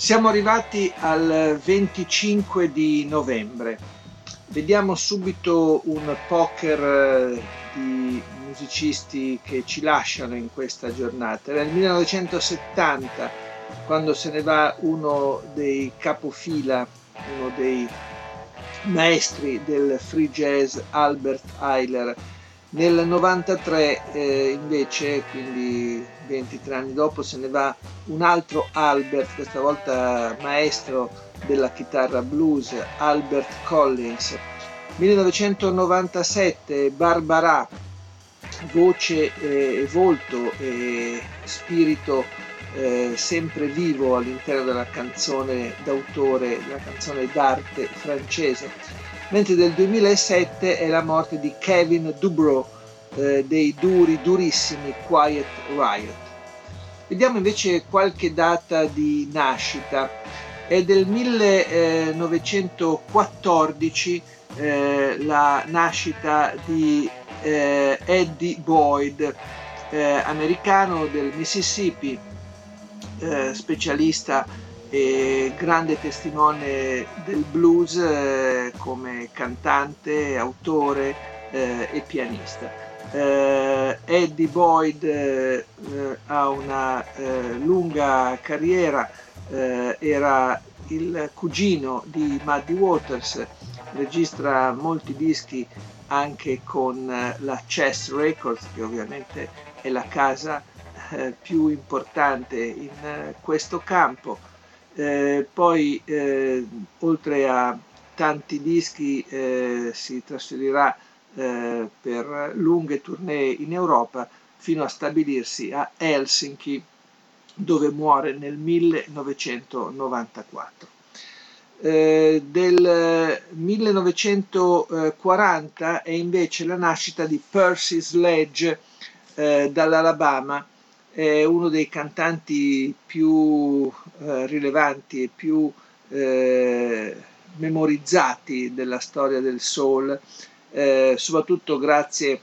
Siamo arrivati al 25 di novembre. Vediamo subito un poker eh, di musicisti che ci lasciano in questa giornata. Il 1970 quando se ne va uno dei capofila, uno dei maestri del free jazz, Albert Eiler. Nel 93 eh, invece, quindi 23 anni dopo se ne va un altro Albert, questa volta maestro della chitarra blues, Albert Collins. 1997 Barbara, voce e volto e spirito eh, sempre vivo all'interno della canzone d'autore, della canzone d'arte francese. Mentre del 2007 è la morte di Kevin Dubrow, eh, dei duri, durissimi Quiet Riot. Vediamo invece qualche data di nascita. È del 1914 eh, la nascita di eh, Eddie Boyd, eh, americano del Mississippi, eh, specialista e grande testimone del blues eh, come cantante, autore e pianista eh, Eddie Boyd eh, ha una eh, lunga carriera, eh, era il cugino di Muddy Waters, registra molti dischi anche con eh, la Chess Records, che ovviamente è la casa eh, più importante in questo campo. Poi, oltre a tanti dischi, si trasferirà eh, per lunghe tournée in Europa fino a stabilirsi a Helsinki dove muore nel 1994. Eh, del 1940 è invece la nascita di Percy Sledge eh, dall'Alabama, è uno dei cantanti più eh, rilevanti e più eh, memorizzati della storia del soul eh, soprattutto grazie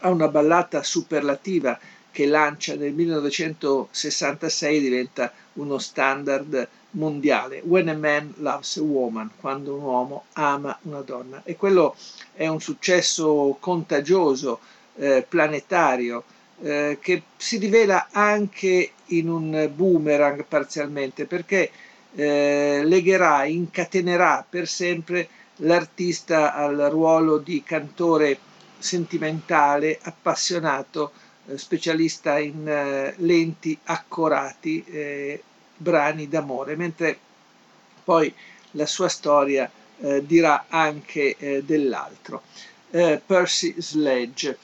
a una ballata superlativa che lancia nel 1966 diventa uno standard mondiale, When a Man Loves a Woman, quando un uomo ama una donna. E quello è un successo contagioso, eh, planetario, eh, che si rivela anche in un boomerang parzialmente, perché eh, legherà, incatenerà per sempre l'artista al ruolo di cantore sentimentale, appassionato, eh, specialista in eh, lenti accorati, eh, brani d'amore, mentre poi la sua storia eh, dirà anche eh, dell'altro. Percy Sledge.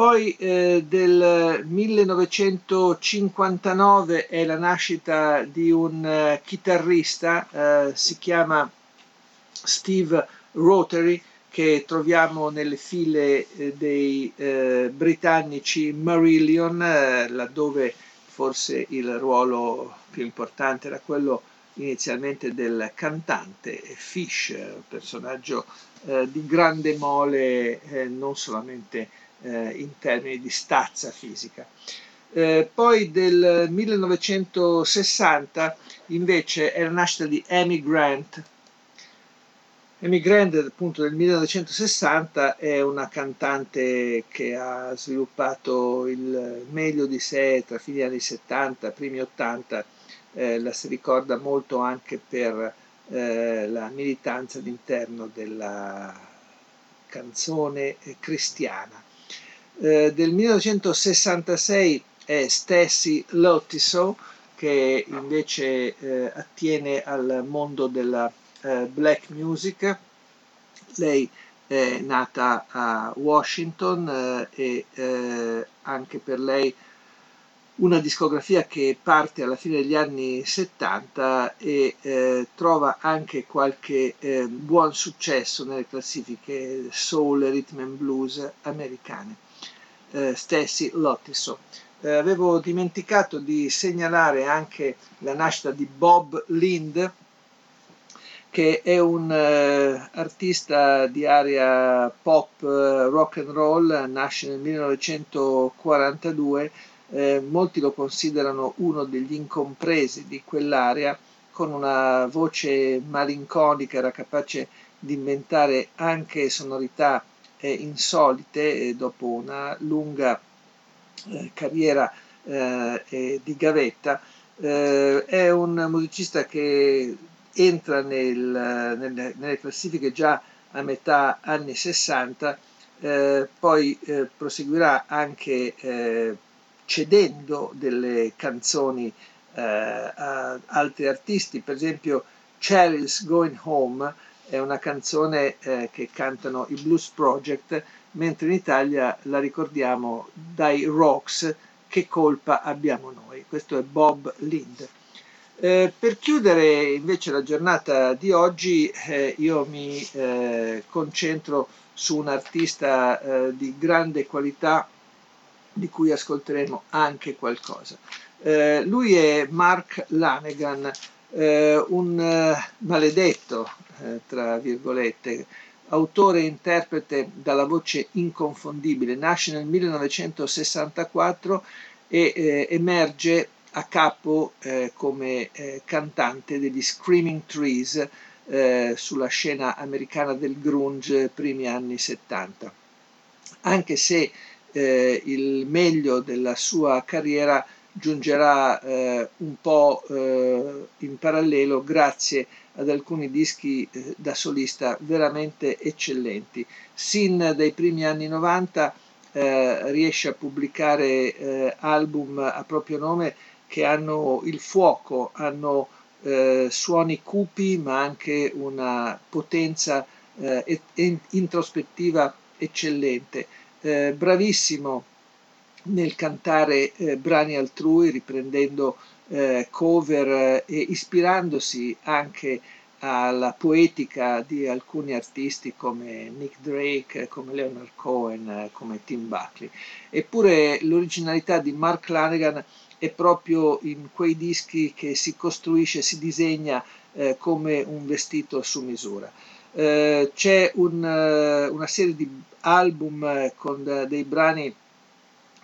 Poi del 1959 è la nascita di un chitarrista, si chiama Steve Rotary che troviamo nelle file eh, dei eh, britannici Marillion, eh, laddove forse il ruolo più importante era quello inizialmente del cantante Fish, personaggio eh, di grande mole eh, non solamente eh, in termini di stazza fisica. poi del 1960 invece è la nascita di Amy Grant, Amy Grant appunto del 1960 è una cantante che ha sviluppato il meglio di sé tra fine anni 70 primi 80 eh, la si ricorda molto anche per eh, la militanza all'interno della canzone cristiana eh, del 1966 è Stacy Lottiso che invece eh, attiene al mondo della eh, black music. Lei è nata a Washington eh, e eh, anche per lei una discografia che parte alla fine degli anni 70 e eh, trova anche qualche eh, buon successo nelle classifiche soul rhythm and blues americane. Eh, Stacy Lottiso. Eh, avevo dimenticato di segnalare anche la nascita di Bob Lind, che è un uh, artista di area pop uh, rock and roll, nasce nel 1942 eh, molti lo considerano uno degli incompresi di quell'area, con una voce malinconica, era capace di inventare anche sonorità eh, insolite e dopo una lunga eh, carriera eh, di gavetta. Eh, è un musicista che entra nel, nelle, nelle, classifiche già a metà anni 60, eh, poi proseguirà anche cedendo delle canzoni eh, a altri artisti, per esempio Cheryl's Going Home è una canzone eh, che cantano i Blues Project, mentre in Italia la ricordiamo dai Rocks, che colpa abbiamo noi. Questo è Bob Lind. Eh, per chiudere invece la giornata di oggi eh, io mi eh, concentro su un artista eh, di grande qualità di cui ascolteremo anche qualcosa. Eh, lui è Mark Lanegan, eh, un eh, maledetto, eh, tra virgolette, autore e interprete dalla voce inconfondibile, nasce nel 1964 e eh, emerge a capo eh, come cantante degli Screaming Trees sulla scena americana del grunge primi anni 70. Anche se eh, il meglio della sua carriera giungerà eh, un po' eh, in parallelo grazie ad alcuni dischi eh, da solista veramente eccellenti. Sin dai primi anni 90 eh, riesce a pubblicare eh, album a proprio nome che hanno il fuoco, hanno suoni cupi ma anche una potenza introspettiva eccellente eh, bravissimo nel cantare eh, brani altrui, riprendendo eh, cover eh, e ispirandosi anche alla poetica di alcuni artisti come Nick Drake, come Leonard Cohen, eh, come Tim Buckley. Eppure l'originalità di Mark Lanegan è proprio in quei dischi che si costruisce, si disegna eh, come un vestito su misura. Eh, c'è un, una serie di album eh, con dei brani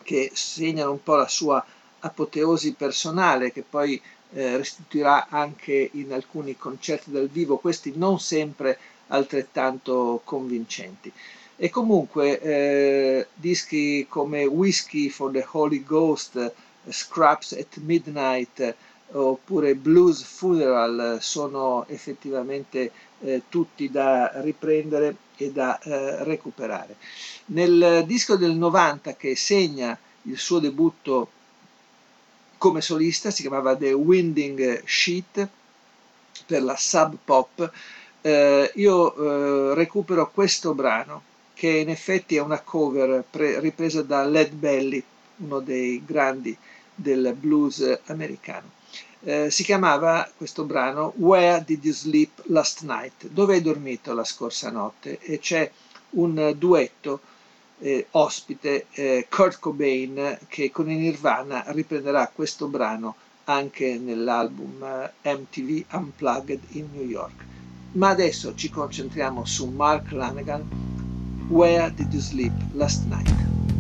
che segnano un po' la sua apoteosi personale che poi eh, restituirà anche in alcuni concerti dal vivo, questi non sempre altrettanto convincenti. E comunque eh, dischi come Whiskey for the Holy Ghost, Scraps at Midnight oppure Blues Funeral sono effettivamente eh, tutti da riprendere e da eh, recuperare. Nel disco del 90 che segna il suo debutto come solista, si chiamava The Winding Sheet per la sub pop, eh, io eh, recupero questo brano che in effetti è una cover pre- ripresa da Led Belly, uno dei grandi del blues americano. Eh, si chiamava questo brano Where Did You Sleep Last Night? Dove hai dormito la scorsa notte? E c'è un duetto eh, ospite, eh, Kurt Cobain, che con i Nirvana riprenderà questo brano anche nell'album eh, MTV Unplugged in New York. Ma adesso ci concentriamo su Mark Lanegan, Where Did You Sleep Last Night?